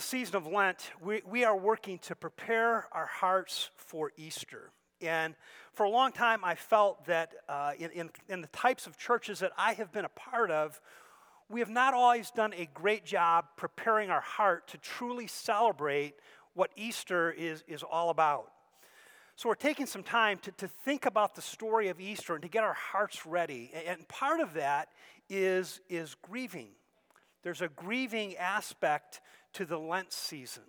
The season of Lent, we, we are working to prepare our hearts for Easter. And for a long time, I felt that uh, in, in, in the types of churches that I have been a part of, we have not always done a great job preparing our heart to truly celebrate what Easter is, is all about. So, we're taking some time to, to think about the story of Easter and to get our hearts ready. And part of that is, is grieving. There's a grieving aspect to the Lent season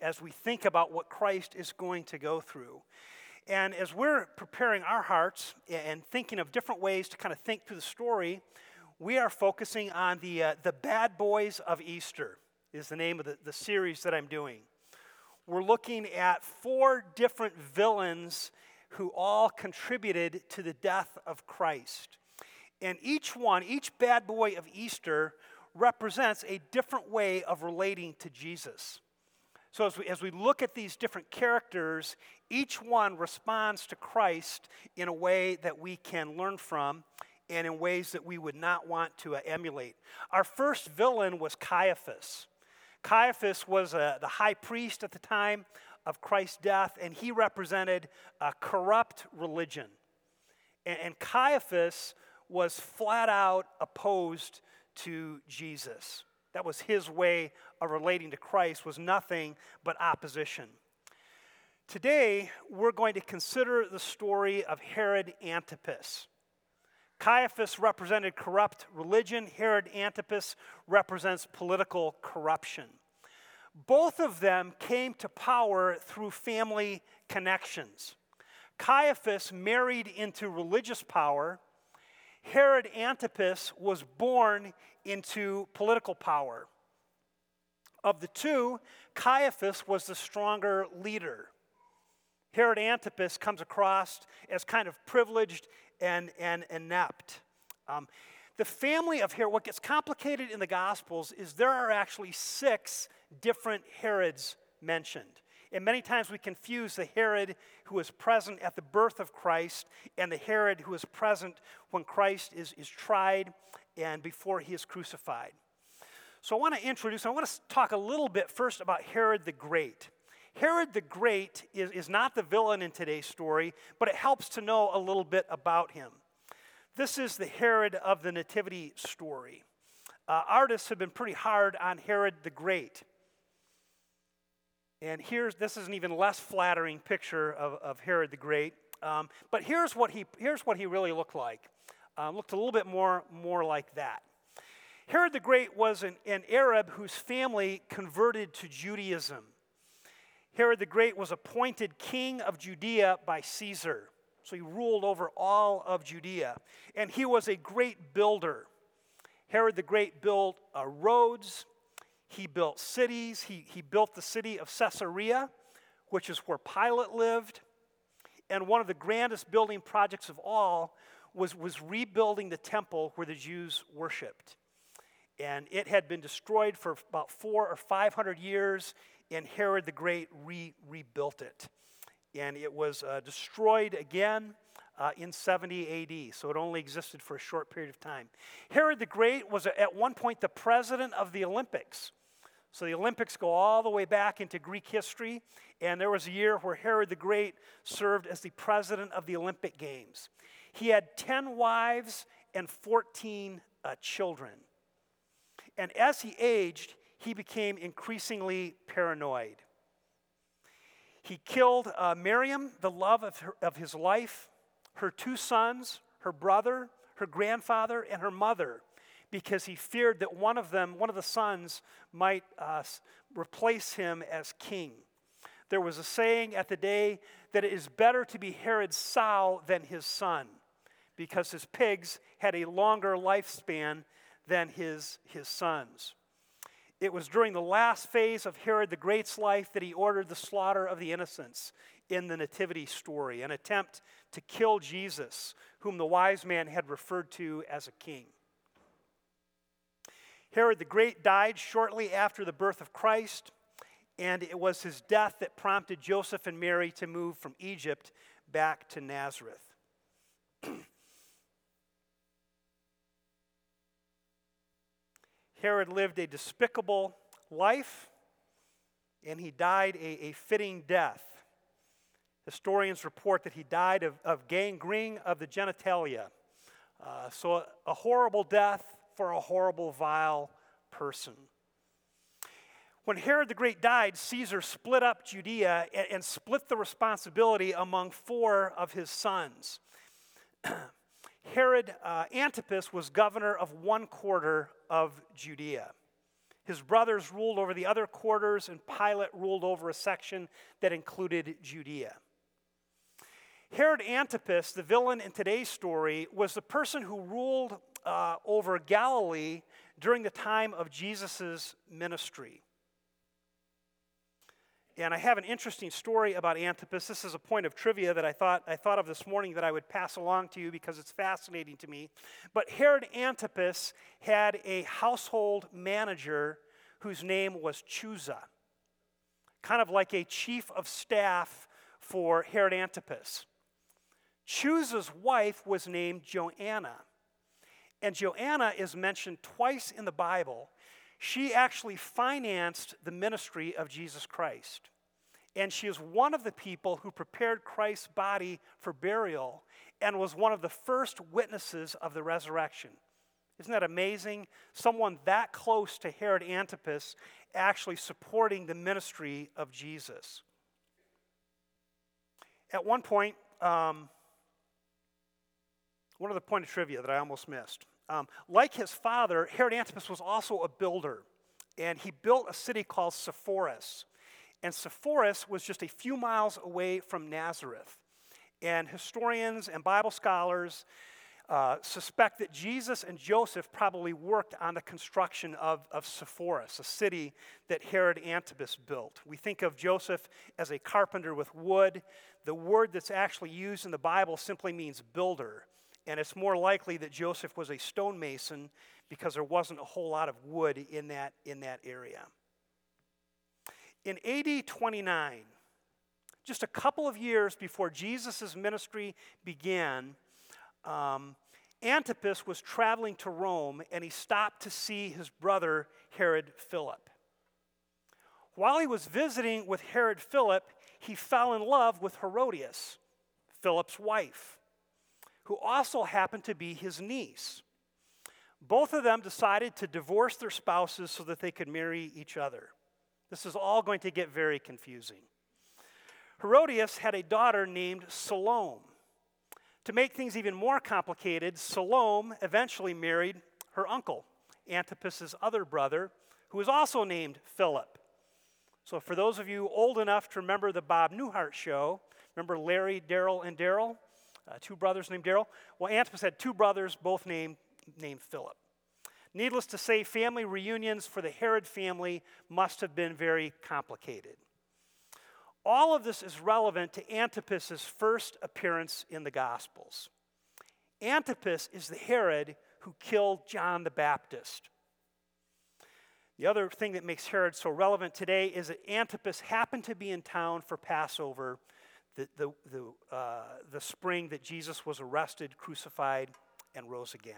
as we think about what Christ is going to go through. And as we're preparing our hearts and thinking of different ways to kind of think through the story, we are focusing on the, uh, the Bad Boys of Easter, is the name of the, the series that I'm doing. We're looking at four different villains who all contributed to the death of Christ. And each one, each bad boy of Easter, represents a different way of relating to Jesus. So, as we, as we look at these different characters, each one responds to Christ in a way that we can learn from and in ways that we would not want to uh, emulate. Our first villain was Caiaphas. Caiaphas was uh, the high priest at the time of Christ's death, and he represented a corrupt religion. And, and Caiaphas was flat out opposed to Jesus. That was his way of relating to Christ was nothing but opposition. Today, we're going to consider the story of Herod Antipas. Caiaphas represented corrupt religion, Herod Antipas represents political corruption. Both of them came to power through family connections. Caiaphas married into religious power, Herod Antipas was born into political power. Of the two, Caiaphas was the stronger leader. Herod Antipas comes across as kind of privileged and, and inept. Um, the family of Herod, what gets complicated in the Gospels is there are actually six different Herods mentioned. And many times we confuse the Herod who was present at the birth of Christ and the Herod who was present when Christ is, is tried and before he is crucified. So I want to introduce, I want to talk a little bit first about Herod the Great. Herod the Great is, is not the villain in today's story, but it helps to know a little bit about him. This is the Herod of the Nativity story. Uh, artists have been pretty hard on Herod the Great. And here's this is an even less flattering picture of, of Herod the Great. Um, but here's what he here's what he really looked like. Um, looked a little bit more more like that. Herod the Great was an, an Arab whose family converted to Judaism. Herod the Great was appointed king of Judea by Caesar. So he ruled over all of Judea. And he was a great builder. Herod the Great built uh, roads, he built cities. He, he built the city of Caesarea, which is where Pilate lived. And one of the grandest building projects of all was, was rebuilding the temple where the Jews worshiped. And it had been destroyed for about four or five hundred years, and Herod the Great re- rebuilt it. And it was uh, destroyed again uh, in 70 AD, so it only existed for a short period of time. Herod the Great was at one point the president of the Olympics. So the Olympics go all the way back into Greek history, and there was a year where Herod the Great served as the president of the Olympic Games. He had 10 wives and 14 uh, children. And as he aged, he became increasingly paranoid. He killed uh, Miriam, the love of, her, of his life, her two sons, her brother, her grandfather, and her mother because he feared that one of them, one of the sons, might uh, replace him as king. There was a saying at the day that it is better to be Herod's sow than his son because his pigs had a longer lifespan than his, his sons. It was during the last phase of Herod the Great's life that he ordered the slaughter of the innocents in the Nativity story, an attempt to kill Jesus, whom the wise man had referred to as a king. Herod the Great died shortly after the birth of Christ, and it was his death that prompted Joseph and Mary to move from Egypt back to Nazareth. Herod lived a despicable life, and he died a, a fitting death. Historians report that he died of, of gangrene of the genitalia. Uh, so, a, a horrible death for a horrible, vile person. When Herod the Great died, Caesar split up Judea and, split the responsibility among four of his sons. Herod uh, Antipas was governor of one quarter of Judea. His brothers ruled over the other quarters, and Pilate ruled over a section that included Judea. Herod Antipas, the villain in today's story, was the person who ruled uh, over Galilee during the time of Jesus' ministry. And I have an interesting story about Antipas. This is a point of trivia that I thought, I thought of this morning that I would pass along to you because it's fascinating to me. But Herod Antipas had a household manager whose name was Chuza, kind of like a chief of staff for Herod Antipas. Chuza's wife was named Joanna. And Joanna is mentioned twice in the Bible she actually financed the ministry of Jesus Christ. And she is one of the people who prepared Christ's body for burial and was one of the first witnesses of the resurrection. Isn't that amazing? Someone that close to Herod Antipas actually supporting the ministry of Jesus. At one point, um, one of the point of trivia that I almost missed. Um, like his father, Herod Antipas was also a builder, and he built a city called Sepphoris. And Sepphoris was just a few miles away from Nazareth. And historians and Bible scholars uh, suspect that Jesus and Joseph probably worked on the construction of, of Sepphoris, a city that Herod Antipas built. We think of Joseph as a carpenter with wood. The word that's actually used in the Bible simply means builder. And it's more likely that Joseph was a stonemason because there wasn't a whole lot of wood in that, in that area. In AD 29, just a couple of years before Jesus' ministry began, um, Antipas was traveling to Rome and he stopped to see his brother Herod Philip. While he was visiting with Herod Philip, he fell in love with Herodias, Philip's wife who also happened to be his niece. Both of them decided to divorce their spouses so that they could marry each other. This is all going to get very confusing. Herodias had a daughter named Salome. To make things even more complicated, Salome eventually married her uncle, Antipas's other brother, who was also named Philip. So, for those of you old enough to remember the Bob Newhart show, remember Larry, Daryl, and Daryl? Uh, two brothers named Daryl. Well, Antipas had two brothers, both named, named Philip. Needless to say, family reunions for the Herod family must have been very complicated. All of this is relevant to Antipas's first appearance in the Gospels. Antipas is the Herod who killed John the Baptist. The other thing that makes Herod so relevant today is that Antipas happened to be in town for Passover the, the, the, uh, the spring that Jesus was arrested, crucified, and rose again.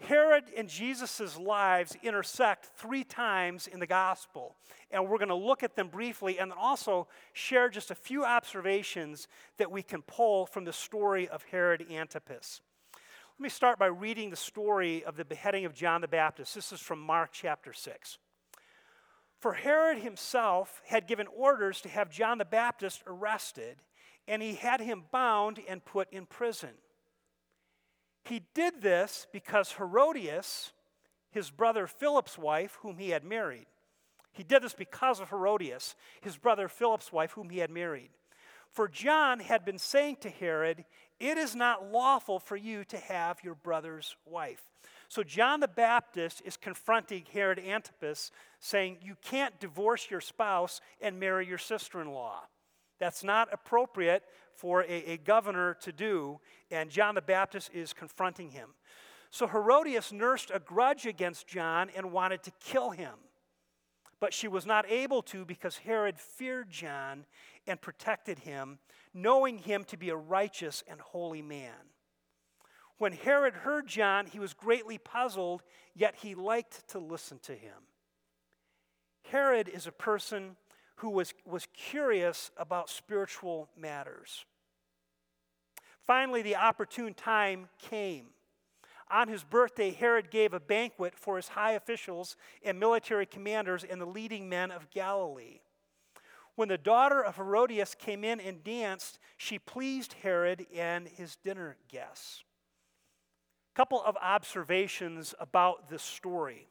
Herod and Jesus' lives intersect three times in the gospel, and we're going to look at them briefly and also share just a few observations that we can pull from the story of Herod Antipas. Let me start by reading the story of the beheading of John the Baptist. This is from Mark chapter 6. For Herod himself had given orders to have John the Baptist arrested, and he had him bound and put in prison. He did this because Herodias, his brother Philip's wife, whom he had married, he did this because of Herodias, his brother Philip's wife, whom he had married. For John had been saying to Herod, It is not lawful for you to have your brother's wife. So John the Baptist is confronting Herod Antipas, saying, You can't divorce your spouse and marry your sister in law. That's not appropriate for a, a, governor to do, and John the Baptist is confronting him. So Herodias nursed a grudge against John and wanted to kill him. But she was not able to because Herod feared John and protected him, knowing him to be a righteous and holy man. When Herod heard John, he was greatly puzzled, yet he liked to listen to him. Herod is a person who was, was curious about spiritual matters. Finally, the opportune time came. On his birthday, Herod gave a banquet for his high officials and military commanders and the leading men of Galilee. When the daughter of Herodias came in and danced, she pleased Herod and his dinner guests. Couple of observations about this story.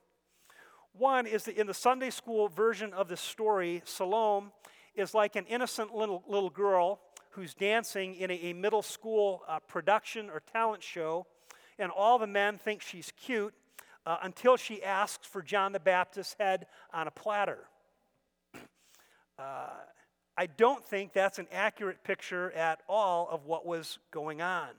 One is that in the Sunday school version of this story, Salome is like an innocent little, little girl who's dancing in a, a middle school uh, production or talent show, and all the men think she's cute uh, until she asks for John the Baptist's head on a platter. Uh, I don't think that's an accurate picture at all of what was going on.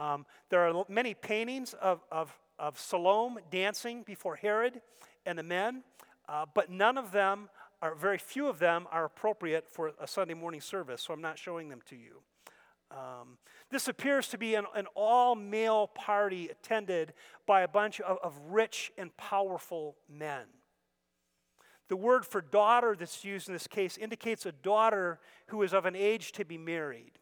Um, there are many paintings of, of, of Salome dancing before Herod and the men, uh, but none of them or very few of them are appropriate for a Sunday morning service, so I'm not showing them to you. Um, this appears to be an, an all male party attended by a bunch of, of rich and powerful men. The word for daughter that's used in this case indicates a daughter who is of an age to be married.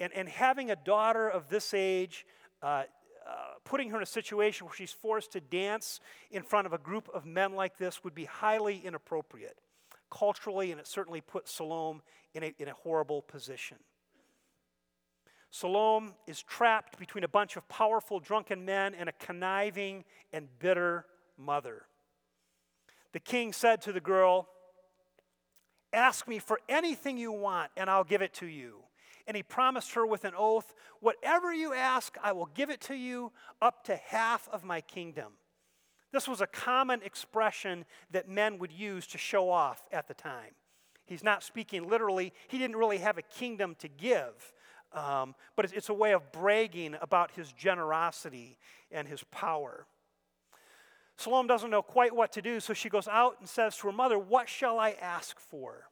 And, and having a daughter of this age, uh, uh, putting her in a situation where she's forced to dance in front of a group of men like this would be highly inappropriate culturally, and it certainly put Salome in a, in a horrible position. Salome is trapped between a bunch of powerful drunken men and a conniving and bitter mother. The king said to the girl, Ask me for anything you want, and I'll give it to you. And he promised her with an oath, Whatever you ask, I will give it to you, up to half of my kingdom. This was a common expression that men would use to show off at the time. He's not speaking literally, he didn't really have a kingdom to give, um, but it's a way of bragging about his generosity and his power. Salome doesn't know quite what to do, so she goes out and says to her mother, What shall I ask for?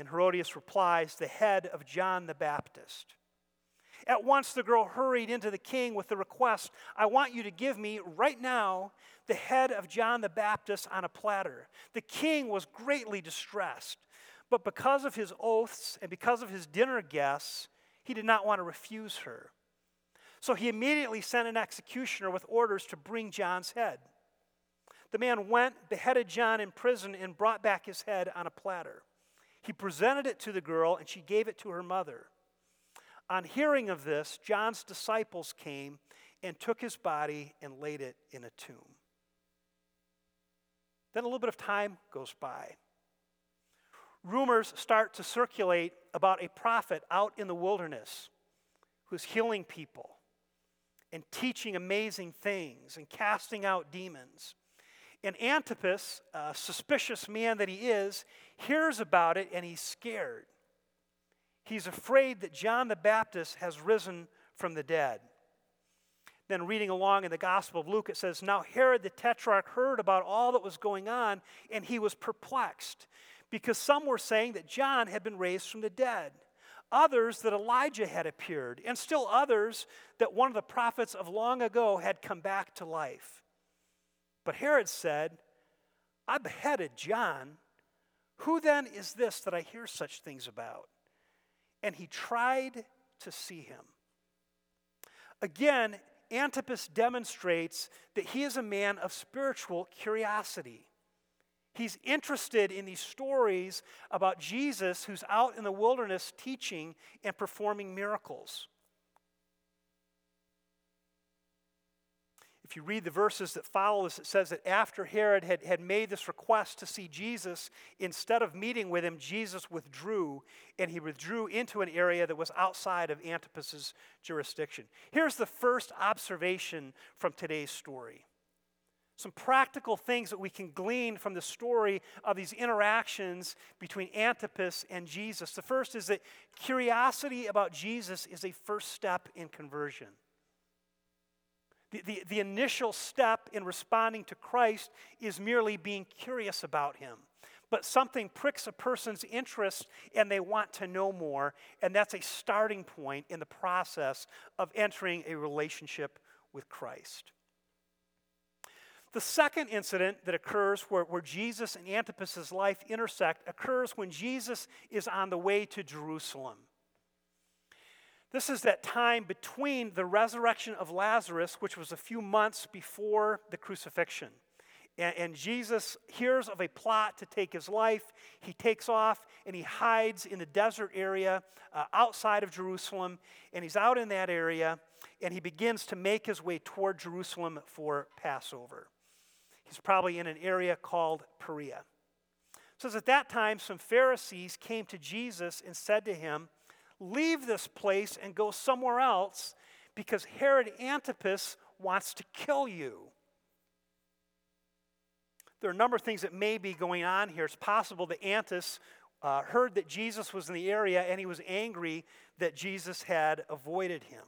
And Herodias replies, The head of John the Baptist. At once the girl hurried into the king with the request, I want you to give me right now the head of John the Baptist on a platter. The king was greatly distressed, but because of his oaths and because of his dinner guests, he did not want to refuse her. So he immediately sent an executioner with orders to bring John's head. The man went, beheaded John in prison, and brought back his head on a platter. He presented it to the girl, and she gave it to her mother. On hearing of this, John's disciples came and took his body and laid it in a tomb. Then a little bit of time goes by. Rumors start to circulate about a prophet out in the wilderness who's healing people and teaching amazing things and casting out demons. And Antipas, a suspicious man that he is, hears about it and he's scared. He's afraid that John the Baptist has risen from the dead. Then, reading along in the Gospel of Luke, it says, Now Herod the Tetrarch heard about all that was going on, and he was perplexed, because some were saying that John had been raised from the dead others that Elijah had appeared, and still others that one of the prophets of long ago had come back to life. But Herod said, I beheaded John. Who then is this that I hear such things about? And he tried to see him. Again, Antipas demonstrates that he is a man of spiritual curiosity. He's interested in these stories about Jesus who's out in the wilderness teaching and performing miracles. If you read the verses that follow this, it says that after Herod had, had made this request to see Jesus, instead of meeting with him, Jesus withdrew, and he withdrew into an area that was outside of Antipas's jurisdiction. Here's the first observation from today's story. Some practical things that we can glean from the story of these interactions between Antipas and Jesus. The first is that curiosity about Jesus is a first step in conversion. The, the, the initial step in responding to Christ is merely being curious about him. But something pricks a person's interest and they want to know more, and that's a starting point in the process of entering a relationship with Christ. The second incident that occurs where, where Jesus and Antipas' life intersect occurs when Jesus is on the way to Jerusalem. This is that time between the resurrection of Lazarus, which was a few months before the crucifixion. And, and, Jesus hears of a plot to take his life. He takes off and he hides in the desert area uh, outside of Jerusalem. And he's out in that area and he begins to make his way toward Jerusalem for Passover. He's probably in an area called Perea. It says at that time, some Pharisees came to Jesus and said to him, leave this place and go somewhere else because Herod Antipas wants to kill you. There are a number of things that may be going on here. It's possible that Antipas uh, heard that Jesus was in the area and he was angry that Jesus had avoided him.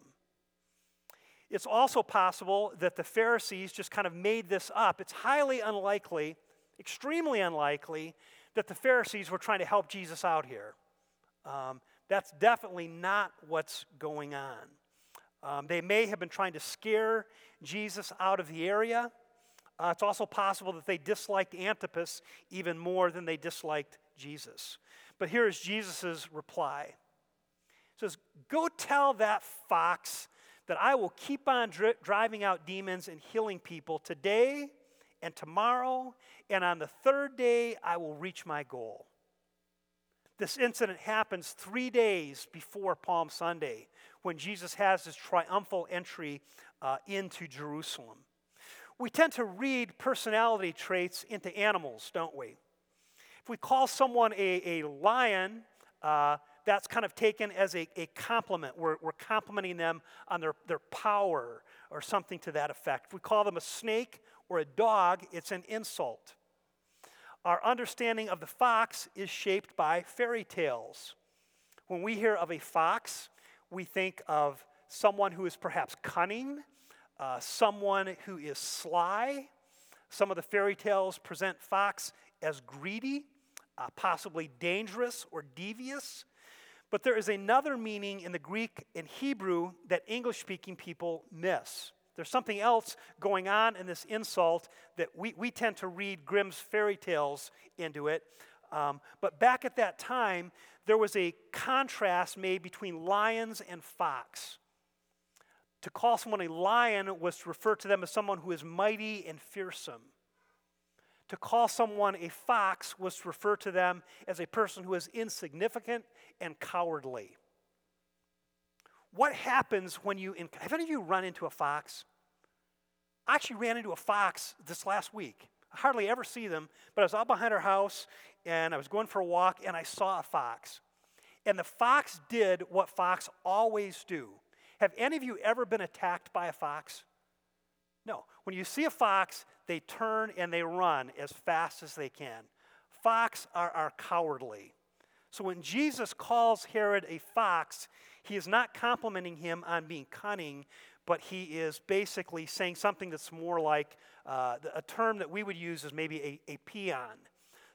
It's also possible that the Pharisees just kind of made this up. It's highly unlikely, extremely unlikely, that the Pharisees were trying to help Jesus out here. Um, that's definitely not what's going on. Um, they may have been trying to scare Jesus out of the area. Uh, it's also possible that they disliked Antipas even more than they disliked Jesus. But here is Jesus' reply. He says, Go tell that fox that I will keep on dri- driving out demons and healing people today and tomorrow, and on the third day I will reach my goal. This incident happens three days before Palm Sunday when Jesus has his triumphal entry uh, into Jerusalem. We tend to read personality traits into animals, don't we? If we call someone a, a lion, uh, that's kind of taken as a, a compliment. We're, we're complimenting them on their, their power or something to that effect. If we call them a snake or a dog, it's an insult. Our understanding of the fox is shaped by fairy tales. When we hear of a fox, we think of someone who is perhaps cunning, uh, someone who is sly. Some of the fairy tales present fox as greedy, uh, possibly dangerous or devious. But there is another meaning in the Greek and Hebrew that English speaking people miss. There's something else going on in this insult that we, we tend to read Grimm's fairy tales into it. Um, but back at that time, there was a contrast made between lions and fox. To call someone a lion was to refer to them as someone who is mighty and fearsome. To call someone a fox was to refer to them as a person who is insignificant and cowardly. What happens when you, have any of you run into a fox? I actually ran into a fox this last week. I hardly ever see them, but I was out behind our house and I was going for a walk and I saw a fox. And the fox did what fox always do. Have any of you ever been attacked by a fox? No. When you see a fox, they turn and they run as fast as they can. Fox are, are cowardly. So when Jesus calls Herod a fox, he is not complimenting him on being cunning, but he is basically saying something that's more like uh, a term that we would use is maybe a, a peon.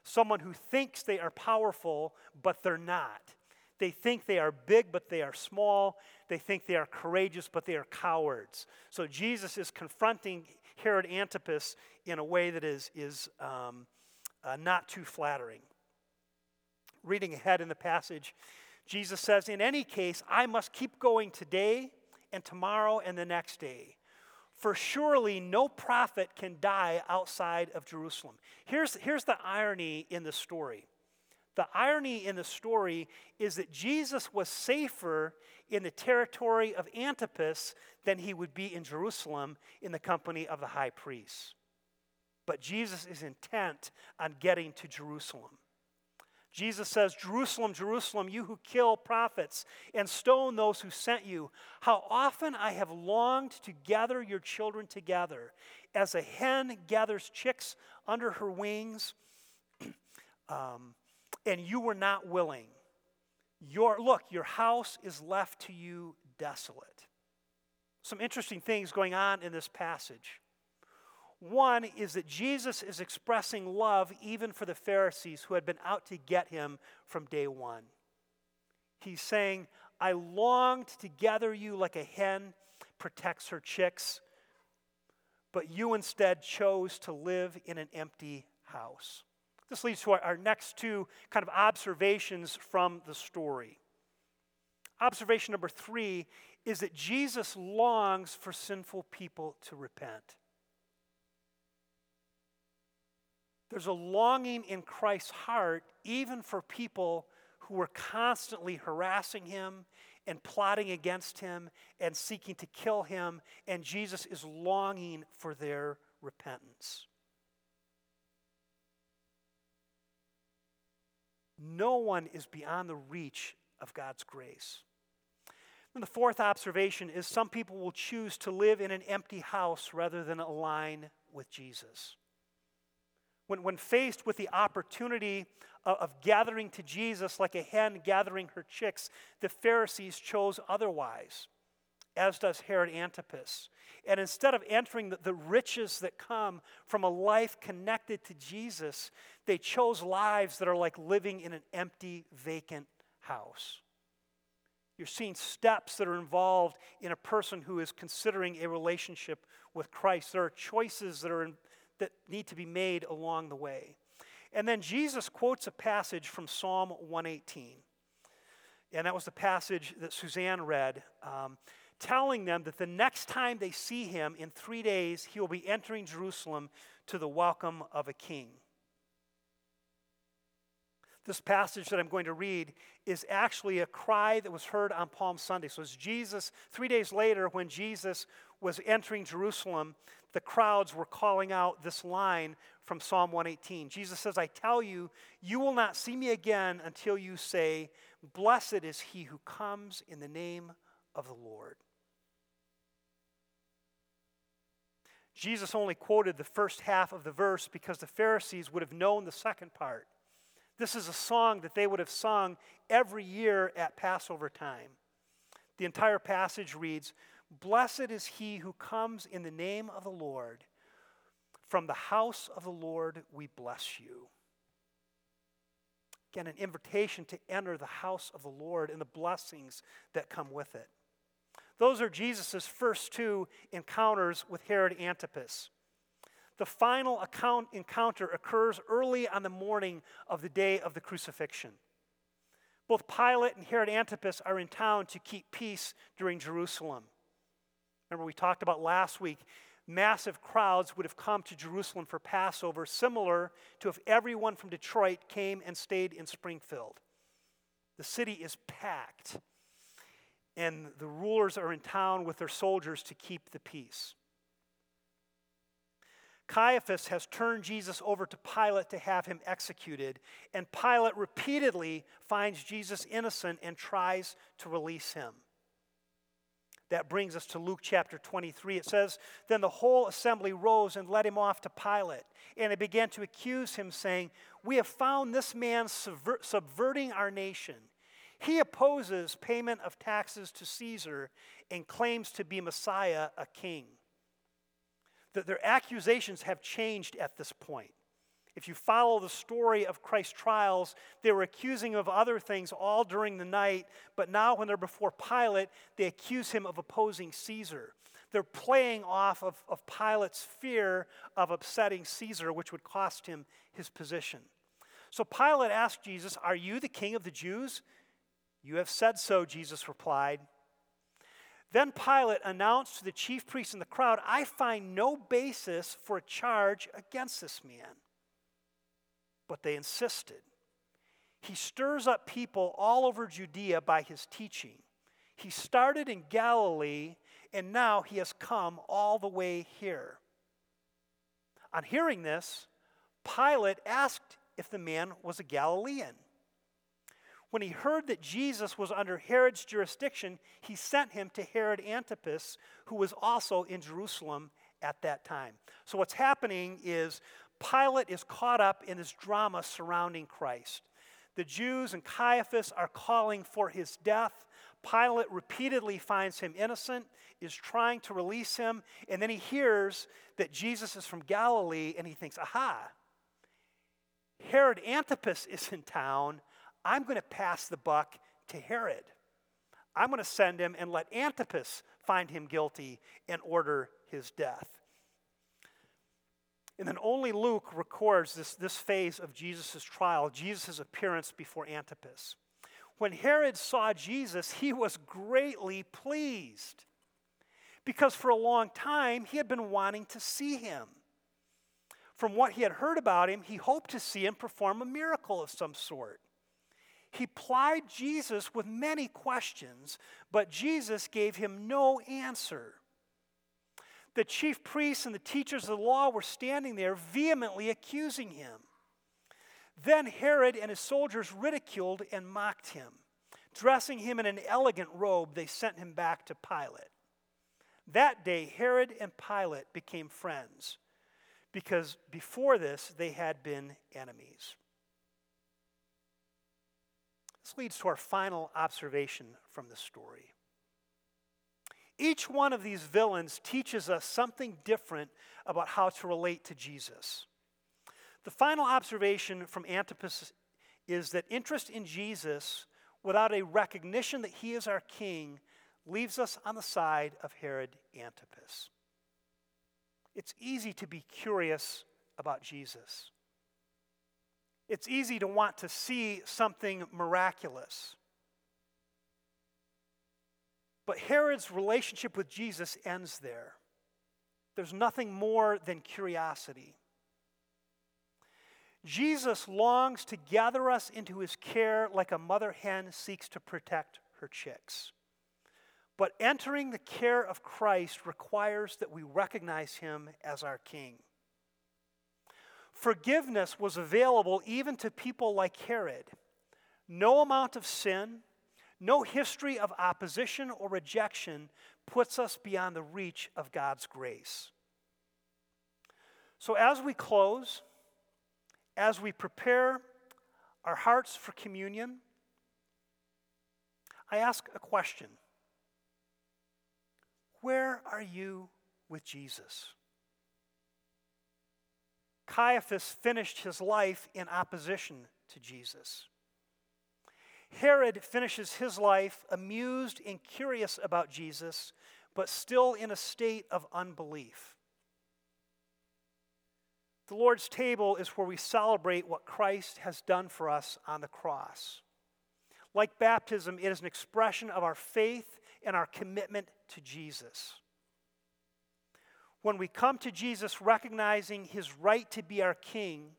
Someone who thinks they are powerful, but they're not. They think they are big, but they are small. They think they are courageous, but they are cowards. So Jesus is confronting Herod Antipas in a way that is, is um, uh, not too flattering. Reading ahead in the passage, Jesus says, In any case, I must keep going today and tomorrow and the next day. For surely no prophet can die outside of Jerusalem. Here's, here's the irony in the story The irony in the story is that Jesus was safer in the territory of Antipas than he would be in Jerusalem in the company of the high priests. But Jesus is intent on getting to Jerusalem. Jesus says, Jerusalem, Jerusalem, you who kill prophets and stone those who sent you, how often I have longed to gather your children together, as a hen gathers chicks under her wings, um, and you were not willing. Your, look, your house is left to you desolate. Some interesting things going on in this passage. One is that Jesus is expressing love even for the Pharisees who had been out to get him from day one. He's saying, I longed to gather you like a hen protects her chicks, but you instead chose to live in an empty house. This leads to our, next two kind of observations from the story. Observation number three is that Jesus longs for sinful people to repent. There's a longing in Christ's heart, even for people who were constantly harassing him and plotting against him and seeking to kill him, and Jesus is longing for their repentance. No one is beyond the reach of God's grace. And the fourth observation is some people will choose to live in an empty house rather than align with Jesus. When, when faced with the opportunity of, of gathering to Jesus like a hen gathering her chicks, the Pharisees chose otherwise, as does Herod Antipas. And instead of entering the, the riches that come from a life connected to Jesus, they chose lives that are like living in an empty, vacant house. You're seeing steps that are involved in a person who is considering a relationship with Christ. There are choices that are that need to be made along the way. And then Jesus quotes a passage from Psalm 118. And that was the passage that Suzanne read, um, telling them that the next time they see him in three days, he will be entering Jerusalem to the welcome of a king. This passage that I'm going to read is actually a cry that was heard on Palm Sunday. So, it's Jesus, three days later, when Jesus was entering Jerusalem, the crowds were calling out this line from Psalm 118. Jesus says, I tell you, you will not see me again until you say, Blessed is he who comes in the name of the Lord. Jesus only quoted the first half of the verse because the Pharisees would have known the second part. This is a song that they would have sung every year at Passover time. The entire passage reads Blessed is he who comes in the name of the Lord. From the house of the Lord we bless you. Again, an invitation to enter the house of the Lord and the blessings that come with it. Those are Jesus' first two encounters with Herod Antipas. The final account, encounter occurs early on the morning of the day of the crucifixion. Both Pilate and Herod Antipas are in town to keep peace during Jerusalem. Remember, we talked about last week, massive crowds would have come to Jerusalem for Passover, similar to if everyone from Detroit came and stayed in Springfield. The city is packed, and the rulers are in town with their soldiers to keep the peace. Caiaphas has turned Jesus over to Pilate to have him executed, and Pilate repeatedly finds Jesus innocent and tries to release him. That brings us to Luke chapter 23. It says, Then the whole assembly rose and led him off to Pilate. And they began to accuse him, saying, We have found this man subver- subverting our nation. He opposes payment of taxes to Caesar and claims to be Messiah, a king. That their accusations have changed at this point. If you follow the story of Christ's trials, they were accusing him of other things all during the night, but now when they're before Pilate, they accuse him of opposing Caesar. They're playing off of, of Pilate's fear of upsetting Caesar, which would cost him his position. So Pilate asked Jesus, Are you the king of the Jews? You have said so, Jesus replied. Then Pilate announced to the chief priests and the crowd, I find no basis for a charge against this man. But they insisted. He stirs up people all over Judea by his teaching. He started in Galilee, and now he has come all the way here. On hearing this, Pilate asked if the man was a Galilean. When he heard that Jesus was under Herod's jurisdiction, he sent him to Herod Antipas, who was also in Jerusalem at that time. So, what's happening is Pilate is caught up in this drama surrounding Christ. The Jews and Caiaphas are calling for his death. Pilate repeatedly finds him innocent, is trying to release him, and then he hears that Jesus is from Galilee and he thinks, aha, Herod Antipas is in town. I'm going to pass the buck to Herod. I'm going to send him and let Antipas find him guilty and order his death. And then only Luke records this, this phase of Jesus' trial, Jesus' appearance before Antipas. When Herod saw Jesus, he was greatly pleased because for a long time he had been wanting to see him. From what he had heard about him, he hoped to see him perform a miracle of some sort. He plied Jesus with many questions, but Jesus gave him no answer the chief priests and the teachers of the law were standing there vehemently accusing him. Then Herod and his soldiers ridiculed and mocked him. Dressing him in an elegant robe, they sent him back to Pilate. That day, Herod and Pilate became friends because before this they had been enemies. This leads to our final observation from the story. Each one of these villains teaches us something different about how to relate to Jesus. The final observation from Antipas is that interest in Jesus without a recognition that he is our king leaves us on the side of Herod Antipas. It's easy to be curious about Jesus. It's easy to want to see something miraculous. But Herod's relationship with Jesus ends there. There's nothing more than curiosity. Jesus longs to gather us into his care like a mother hen seeks to protect her chicks. But entering the care of Christ requires that we recognize him as our king. Forgiveness was available even to people like Herod. No amount of sin, no history of opposition or rejection puts us beyond the reach of God's grace. So, as we close, as we prepare our hearts for communion, I ask a question Where are you with Jesus? Caiaphas finished his life in opposition to Jesus. Herod finishes his life amused and curious about Jesus, but still in a state of unbelief. The Lord's table is where we celebrate what Christ has done for us on the cross. Like baptism, it is an expression of our faith and our commitment to Jesus. When we come to Jesus recognizing his right to be our king,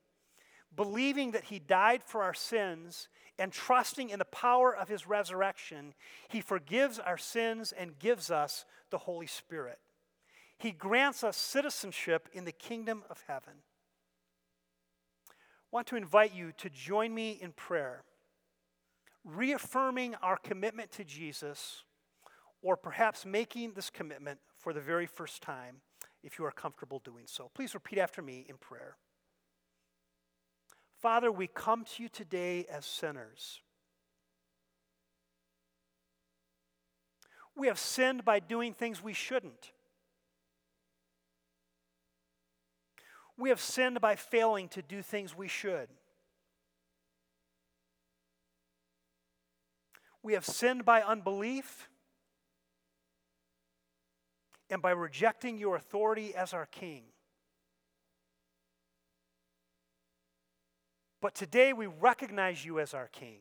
believing that he died for our sins, and trusting in the power of his resurrection, he forgives our sins and gives us the Holy Spirit. He grants us citizenship in the kingdom of heaven. I want to invite you to join me in prayer, reaffirming our commitment to Jesus, or perhaps making this commitment for the very first time if you are comfortable doing so. Please repeat after me in prayer. Father, we come to you today as sinners. We have sinned by doing things we shouldn't. We have sinned by failing to do things we should. We have sinned by unbelief and by rejecting your authority as our king. But today we recognize you as our King.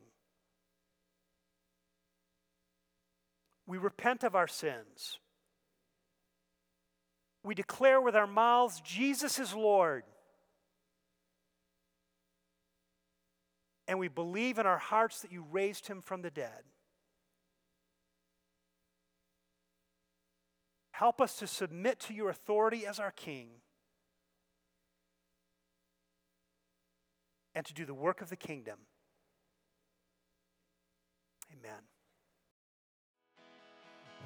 We repent of our sins. We declare with our mouths, Jesus is Lord. and we believe in our hearts that you raised him from the dead. Help us to submit to your authority as our King and to do the work of the kingdom. Amen.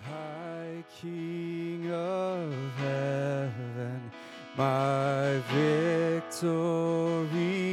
High King of heaven, my victory